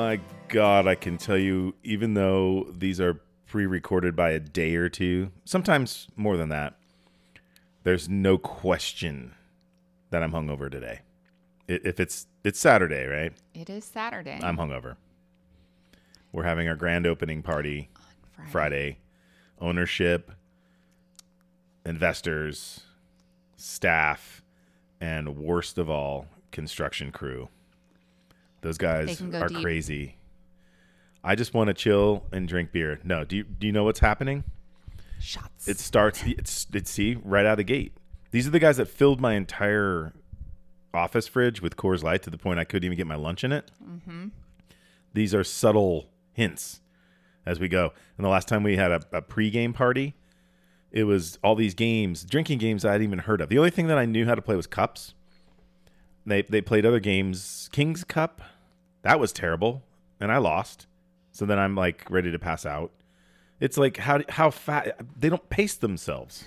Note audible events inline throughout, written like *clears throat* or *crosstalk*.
my God, I can tell you, even though these are pre recorded by a day or two, sometimes more than that, there's no question that I'm hungover today. If it's it's Saturday, right? It is Saturday. I'm hungover. We're having our grand opening party Friday. Friday. Ownership, investors, staff, and worst of all, construction crew. Those guys are deep. crazy. I just want to chill and drink beer. No, do you do you know what's happening? Shots. It starts it's it's see right out of the gate. These are the guys that filled my entire office fridge with Coors Light to the point I couldn't even get my lunch in it. Mm-hmm. These are subtle hints as we go. And the last time we had a, a pregame party, it was all these games, drinking games I hadn't even heard of. The only thing that I knew how to play was cups. They they played other games, King's Cup, that was terrible, and I lost. So then I'm like ready to pass out. It's like how how fat they don't pace themselves,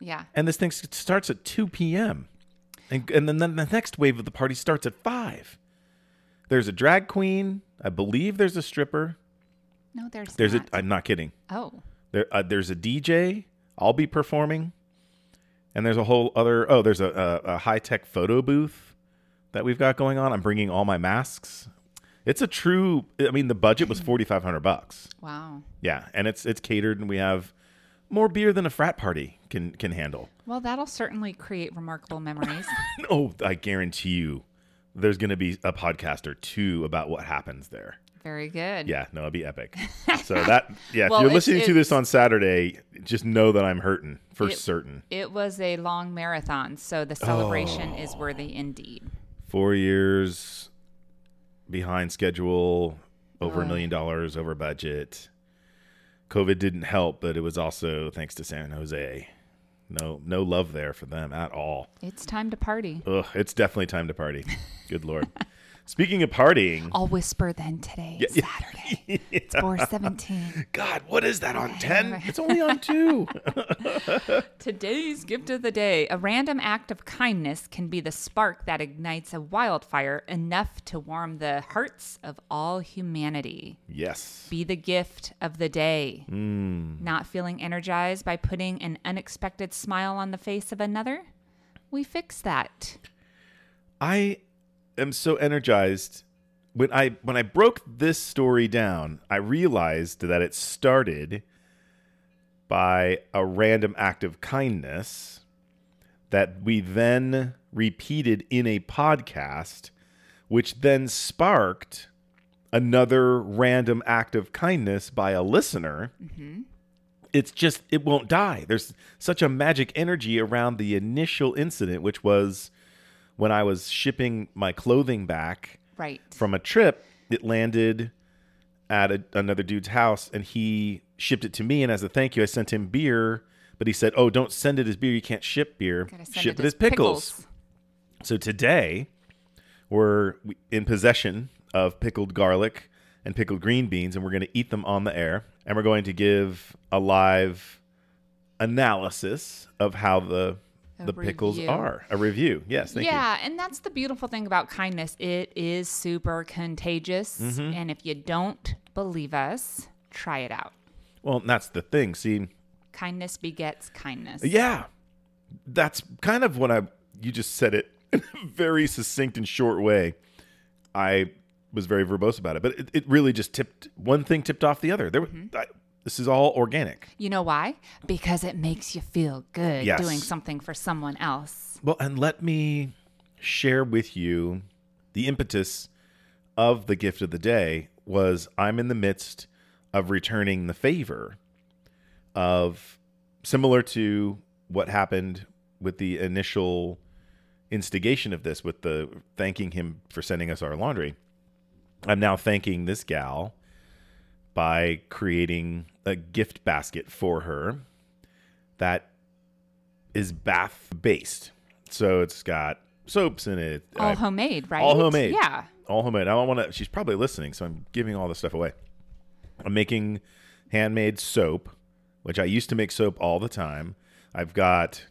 yeah. and this thing starts at two p.m. and and then, then the next wave of the party starts at five. There's a drag queen, I believe. There's a stripper. No, there's There's not. a. I'm not kidding. oh. There, uh, there's a DJ. I'll be performing, and there's a whole other. Oh, there's a, a, a high tech photo booth that we've got going on. I'm bringing all my masks. It's a true. I mean, the budget was *clears throat* forty five hundred bucks. Wow. Yeah, and it's it's catered, and we have more beer than a frat party can can handle. Well, that'll certainly create remarkable memories. *laughs* Oh, I guarantee you, there's going to be a podcast or two about what happens there. Very good. Yeah, no, it'd be epic. *laughs* So that, yeah, Well, if you're listening to this on Saturday, just know that I'm hurting for It- certain. It was a long marathon, so the celebration is Oh. worthy indeed. Four years behind schedule, over a million dollars over budget. COVID didn't help, but it was also thanks to San Jose. No, no love there for them at all. It's time to party. Ugh, it's definitely time to party. *laughs* Good lord. Speaking of partying, I'll whisper then today, Yeah, yeah. Saturday. It's 417. *laughs* God, what is that on ten? It's only on two. *laughs* Today's gift of the day. A random act of kindness can be the spark that ignites a wildfire enough to warm the hearts of all humanity. yes. Be the gift of the day. Mm. Not feeling energized by putting an unexpected smile on the face of another? We fix that. I am so energized. When I when I broke this story down, I realized that it started by a random act of kindness that we then repeated in a podcast which then sparked another random act of kindness by a listener. Mm-hmm. It's just it won't die. There's such a magic energy around the initial incident which was when i was shipping my clothing back Right. from a trip it landed at a, another dude's house and he shipped it to me and as a thank you i sent him beer but he said oh don't send it as beer you can't ship beer ship it it as pickles. pickles. So today, we're in possession of pickled garlic and pickled green beans, and we're going to eat them on the air. And we're going to give a live analysis of how the A the pickles are. A review. Yes, thank you. yeah, and that's the beautiful thing about kindness. It is super contagious. Mm-hmm. And if you don't believe us, try it out. Well, that's the thing. See, Kindness begets kindness. yeah, that's kind of what I. You just said it in a very succinct and short way. I was very verbose about it, but it, it really just tipped one thing tipped off the other. There, Mm-hmm. I, this is all organic. You know why? Because it makes you feel good Yes. doing something for someone else. Well, and let me share with you the impetus of the gift of the day was I'm in the midst of returning the favor of similar to what happened with the initial instigation of this with the thanking him for sending us our laundry. I'm now thanking this gal by creating a gift basket for her that is bath based. So it's got soaps in it. All I- homemade, right? all homemade. Yeah. all homemade. I don't want to. She's probably listening, so I'm giving all this stuff away. I'm making handmade soap, which I used to make soap all the time. I've got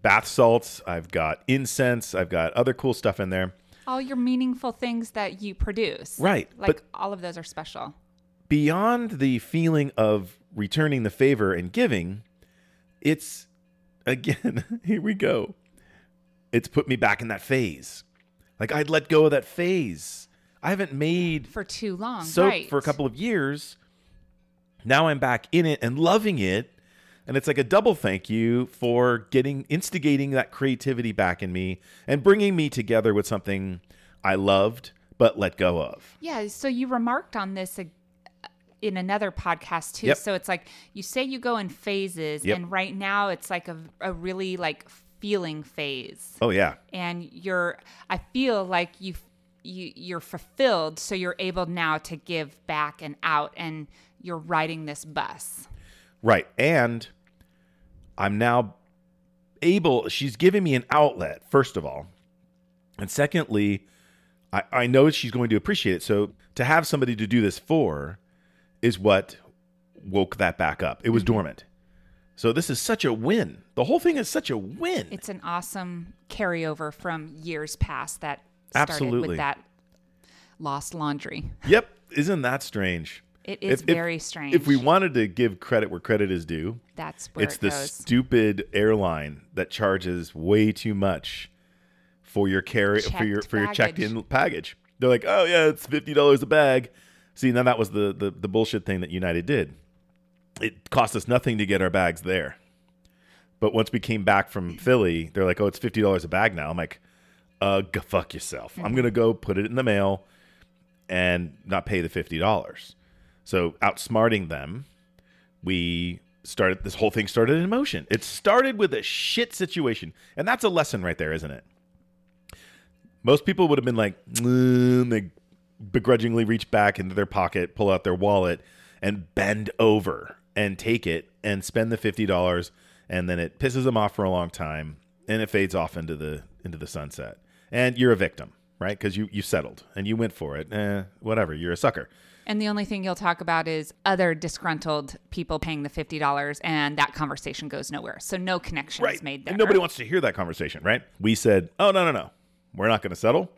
bath salts. I've got incense. I've got other cool stuff in there. All your meaningful things that you produce. Right, Like but- all of those are special. Beyond the feeling of returning the favor and giving, it's again, *laughs* here we go. It's put me back in that phase. Like I'd let go of that phase. I haven't made For too long. soap right. for a couple of years. Now I'm back in it and loving it. And it's like a double thank you for getting instigating that creativity back in me and bringing me together with something I loved but let go of. Yeah, so you remarked on this in another podcast too. Yep. So it's like you say you go in phases, Yep. and right now it's like a, a really like feeling phase, Oh yeah. and you're. I feel like you you you're fulfilled, so you're able now to give back and out, and you're riding this bus. Right. And I'm now able, she's giving me an outlet, first of all. And secondly, I, I know she's going to appreciate it. So to have somebody to do this for is what woke that back up. It was mm-hmm. dormant. So this is such a win. The whole thing is such a win. It's an awesome carryover from years past that started Absolutely. with that lost laundry. yep. Isn't that strange? It is If- if- very strange. If we wanted to give credit where credit is due, that's where it's it the goes. stupid airline that charges way too much for your carry for your for your baggage. checked in package. They're like, oh yeah, it's fifty dollars a bag. See, now that was the, the the bullshit thing that United did. It cost us nothing to get our bags there, but once we came back from Philly, they're like, oh, it's fifty dollars a bag now. I'm like, uh, go fuck yourself. I'm gonna go put it in the mail and not pay the fifty dollars. So outsmarting them, we started this whole thing started in motion. It started with a shit situation, and that's a lesson right there, isn't it? Most people would have been like, "Mm," they begrudgingly reach back into their pocket, pull out their wallet, and bend over and take it and spend the fifty dollars, and then it pisses them off for a long time, and it fades off into the into the sunset, and you're a victim, right? Because you you settled and you went for it. Eh, whatever, you're a sucker. And the only thing you'll talk about is other disgruntled people paying the fifty dollars, and that conversation goes nowhere. So no connection is made there. And nobody wants to hear that conversation, right? We said, "Oh no, no, no, we're not going to settle."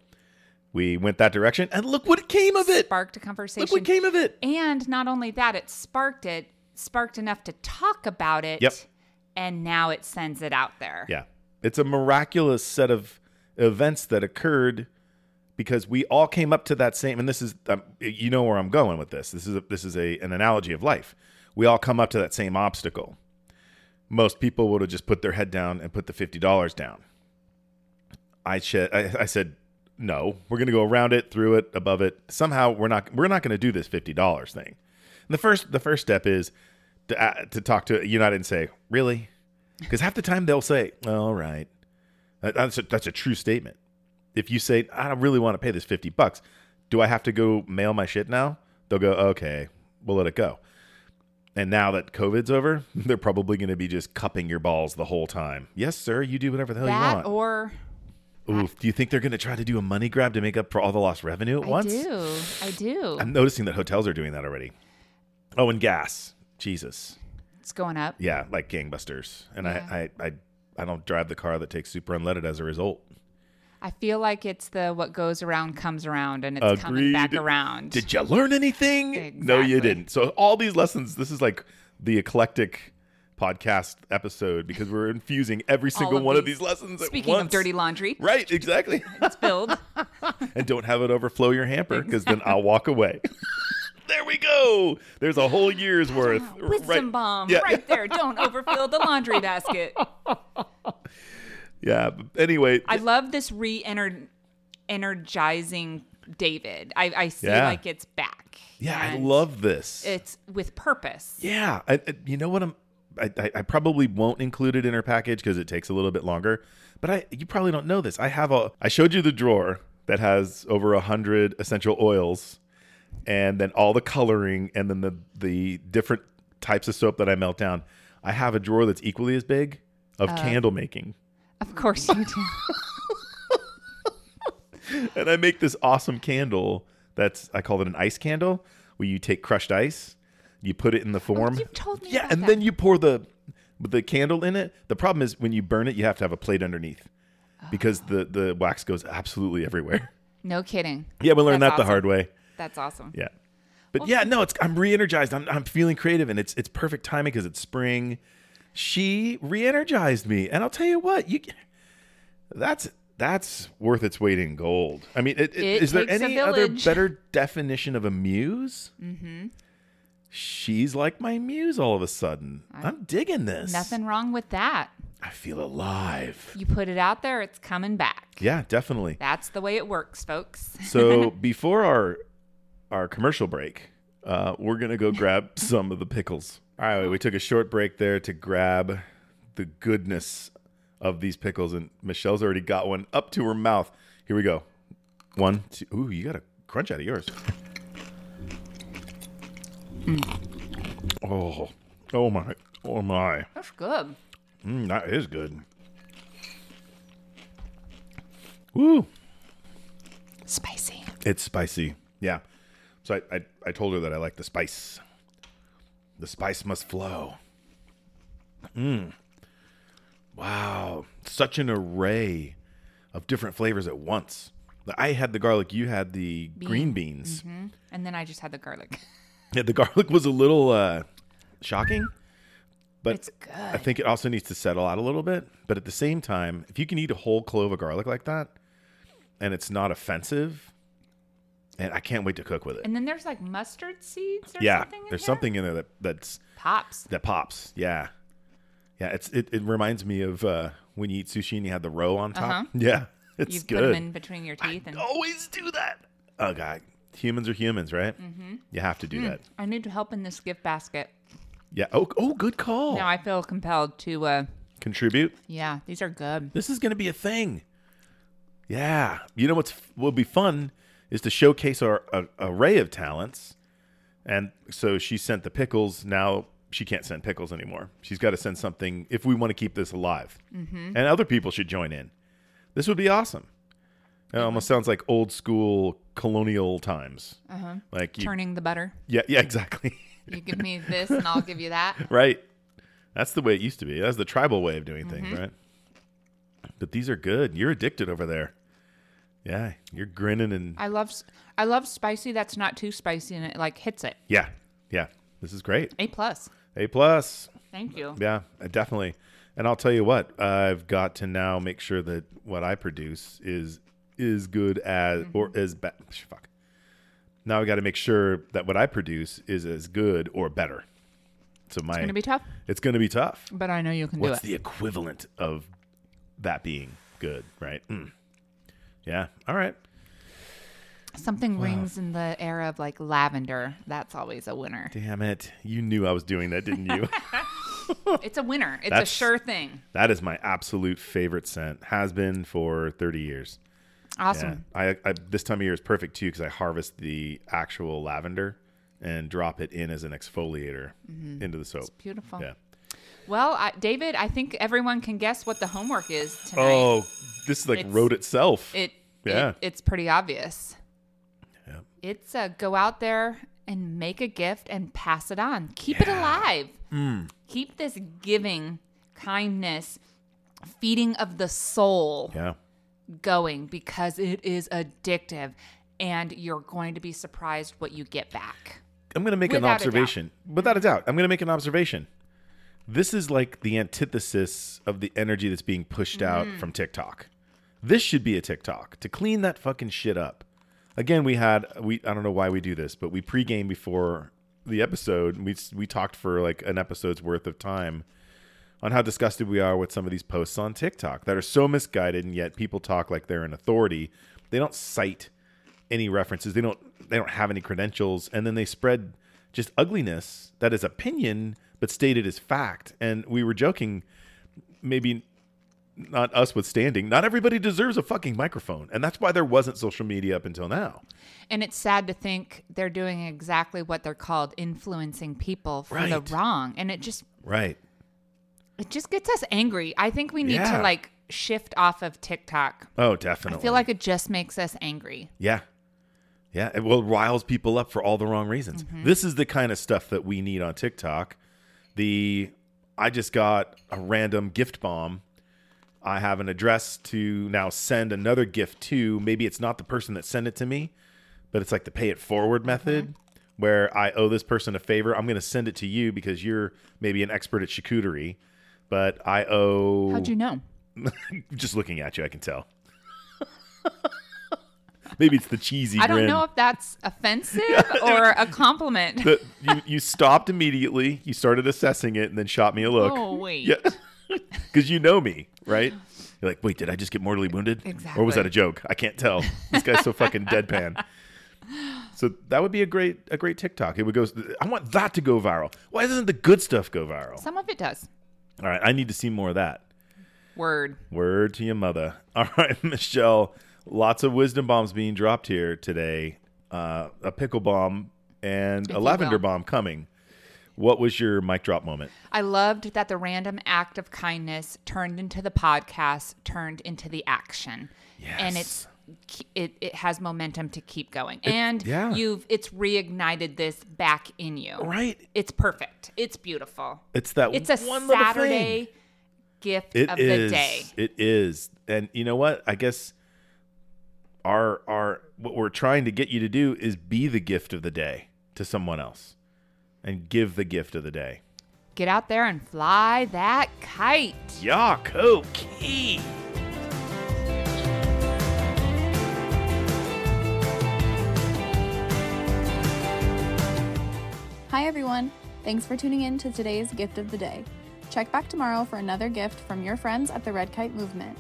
We went that direction, and look what came of it. sparked a conversation Look what came of it. and not only that, it sparked it, sparked enough to talk about it. Yep. And now it sends it out there. Yeah, it's a miraculous set of events that occurred because we all came up to that same. And this is, um, you know, where I'm going with this. This is a, this is a an analogy of life. We all come up to that same obstacle. Most people would have just put their head down and put the fifty dollars down. I, sh- I, I said, no, we're going to go around it, through it, above it. Somehow we're not we're not going to do this fifty dollars thing. And the first the first step is to uh, to talk to United and say, really, because half the time they'll say, all right, that's a, that's a true statement. If you say, I don't really want to pay this fifty bucks, do I have to go mail my shit now? They'll go, okay, we'll let it go. And now that COVID's over, *laughs* they're probably going to be just cupping your balls the whole time. Yes, sir, you do whatever the hell you want. or Oof. Do you think they're going to try to do a money grab to make up for all the lost revenue at I once? I do. I do. I'm noticing that hotels are doing that already. Oh, and gas. Jesus. it's going up. Yeah, like gangbusters. And Yeah. I, I, I, I don't drive the car that takes super unleaded as a result. I feel like it's the what goes around comes around and it's coming back around. Did you learn anything? No, you didn't. So all these lessons, this is like the eclectic podcast episode because we're infusing every single of one of these. lessons at Speaking of dirty laundry, Right, exactly. spilled. *laughs* and don't have it overflow your hamper because then I'll walk away. *laughs* there we go. There's a whole year's worth. Wisdom right. bomb Yeah, right there. Don't overfill the laundry *laughs* basket. Yeah. but Anyway, I love this re energizing David. I, I see Yeah. like it's back. yeah, I love this. it's with purpose. Yeah, I, I- you know what? I'm. I, I, I probably won't include it in her package because it takes a little bit longer. But I, you probably don't know this. I have a. I showed you the drawer that has over a hundred essential oils, and then all the coloring, and then the the different types of soap that I melt down. I have a drawer that's equally as big of Uh. candle making, Of course you do. *laughs* and I make this awesome candle. That's I call it an ice candle, where you take crushed ice, you put it in the form. You've told me Yeah, and that. then you pour the the candle in it. The problem is when you burn it, you have to have a plate underneath. because the the wax goes absolutely everywhere. *laughs* No kidding. Yeah, we learned That's that the hard way. That's awesome. Yeah. But yeah, no, it's I'm re-energized. I'm I'm feeling creative and it's it's perfect timing because it's spring. She re-energized me. And I'll tell you what, you that's that's worth its weight in gold. I mean, it, it, It is there any other better definition of a muse? Mm-hmm. She's like my muse all of a sudden. I'm digging this. Nothing wrong with that. I feel alive. You put it out there, it's coming back. Yeah, definitely. That's the way it works, folks. So *laughs* before our our commercial break, uh, we're gonna go grab *laughs* some of the pickles. All right, we took a short break there to grab the goodness of these pickles, and Michelle's already got one up to her mouth. Here we go. One, two. Ooh, you got a crunch out of yours. Mm. Oh, oh my, oh my. That's good. Mm, that is good. Woo. Spicy. It's spicy. Yeah. So I, I, I told her that I like the spice. The spice must flow. Mmm. Wow. Such an array of different flavors at once. I had the garlic, you had the green beans. Mm-hmm. And then I just had the garlic. *laughs* Yeah, the garlic was a little uh, shocking, but It's good. I think it also needs to settle out a little bit. But at the same time, if you can eat a whole clove of garlic like that and it's not offensive, and I can't wait to cook with it. And then there's like mustard seeds or yeah, something in there's there? something in there that that's Pops. that pops. Yeah, yeah. It's it, it reminds me of uh, when you eat sushi and you have the roe on top. Uh-huh. *laughs* Yeah, it's You put good. them in between your teeth. and Always do that. Oh god, humans are humans, right? Mm-hmm. You have to do Mm. that. I need to help in this gift basket. Yeah. Oh, oh, good call. Now I feel compelled to, uh, Contribute. yeah, these are good. This is going to be a thing. Yeah. You know what's will be fun is to showcase our a, array of talents. And so she sent the pickles. Now she can't send pickles anymore. She's got to send something if we want to keep this alive. And other people should join in. This would be awesome. It almost sounds like old school colonial times. Uh-huh. Like you, Turning the butter. yeah, yeah, exactly. *laughs* You give me this and I'll give you that. *laughs* right. That's the way it used to be. That's the tribal way of doing things, right? But these are good. You're addicted over there. Yeah, you're grinning and I love, I love spicy. That's not too spicy and it like hits it. yeah, yeah. This is great. A plus. A plus. Thank you. Yeah, uh, definitely. And I'll tell you what, I've got to now make sure that what I produce is is good as or as bad. Fuck. Now I got to make sure that what I produce is as good or better. So my It's gonna be tough, it's going to be tough. but I know you can What's do it. What's the equivalent of that being good, right? Mm. Yeah. All right. Something rings in the air of like lavender. That's always a winner. Damn it. You knew I was doing that, didn't you? *laughs* It's a winner. It's a sure thing. that is my absolute favorite scent. Has been for 30 years. Yeah. Awesome. I, I this time of year is perfect too because I harvest the actual lavender and drop it in as an exfoliator into the soap. It's beautiful. Yeah. Well, I, David, I think everyone can guess what the homework is tonight. Oh, this is like It's- wrote itself. It, Yeah. it it's pretty obvious. Yeah. It's uh, go out there and make a gift and pass it on. Keep it alive. Hmm. Keep this giving, kindness, feeding of the soul yeah. Going because it is addictive and you're going to be surprised what you get back. I'm going to make an Without a observation. Without a doubt. I'm going to make an observation. This is like the antithesis of the energy that's being pushed out Mm-hmm. from TikTok. This should be a TikTok to clean that fucking shit up. Again, we had we I don't know why we do this, but we pregame before the episode. We we talked for like an episode's worth of time on how disgusted we are with some of these posts on TikTok that are so misguided, and yet people talk like they're an authority. They don't cite any references. They don't they don't have any credentials, and then they spread just ugliness that is opinion but stated as fact. And we were joking, maybe not us withstanding. Not everybody deserves a fucking microphone, and that's why there wasn't social media up until now. And it's sad to think they're doing exactly what they're called influencing people for the wrong. And it just Right. It just gets us angry. I think we need Yeah. to like shift off of TikTok. Oh, definitely. I feel like it just makes us angry. Yeah. Yeah. It will riles people up for all the wrong reasons. Mm-hmm. This is the kind of stuff that we need on TikTok. The I just got a random gift bomb I have an address to now send another gift to. Maybe it's not the person that sent it to me, but it's like the pay it forward method where I owe this person a favor. I'm going to send it to you because you're maybe an expert at charcuterie, but I owe. How'd you know? *laughs* just looking at you, I can tell. *laughs* maybe it's the cheesy. I don't grin. know if that's offensive *laughs* or a compliment. The- you, you stopped immediately. You started assessing it and then shot me a look. Oh, wait. Yeah. Because you know me, right? You're like, wait, did I just get mortally wounded? Exactly. Or was that a joke? I can't tell. This guy's so fucking deadpan. So that would be a great a great TikTok. It would go. I want that to go viral. Why doesn't the good stuff go viral? Some of it does. All right, I need to see more of that. Word. Word to your mother. *laughs* All right, Michelle. Lots of wisdom bombs being dropped here today. Uh, a pickle bomb and If a lavender bomb coming. What was your mic drop moment? I loved that the random act of kindness turned into the podcast, turned into the action. And it's it, it has momentum to keep going. and yeah. you've it's reignited this back in you. Right. It's perfect. It's beautiful. It's that It's a one. Saturday gift It of is. the day. It is. And you know what? I guess our our what we're trying to get you to do is be the gift of the day to someone else and give the gift of the day. Get out there and fly that kite. Yako key. Thanks for tuning in to today's gift of the day. Check back tomorrow for another gift from your friends at the Red Kite Movement.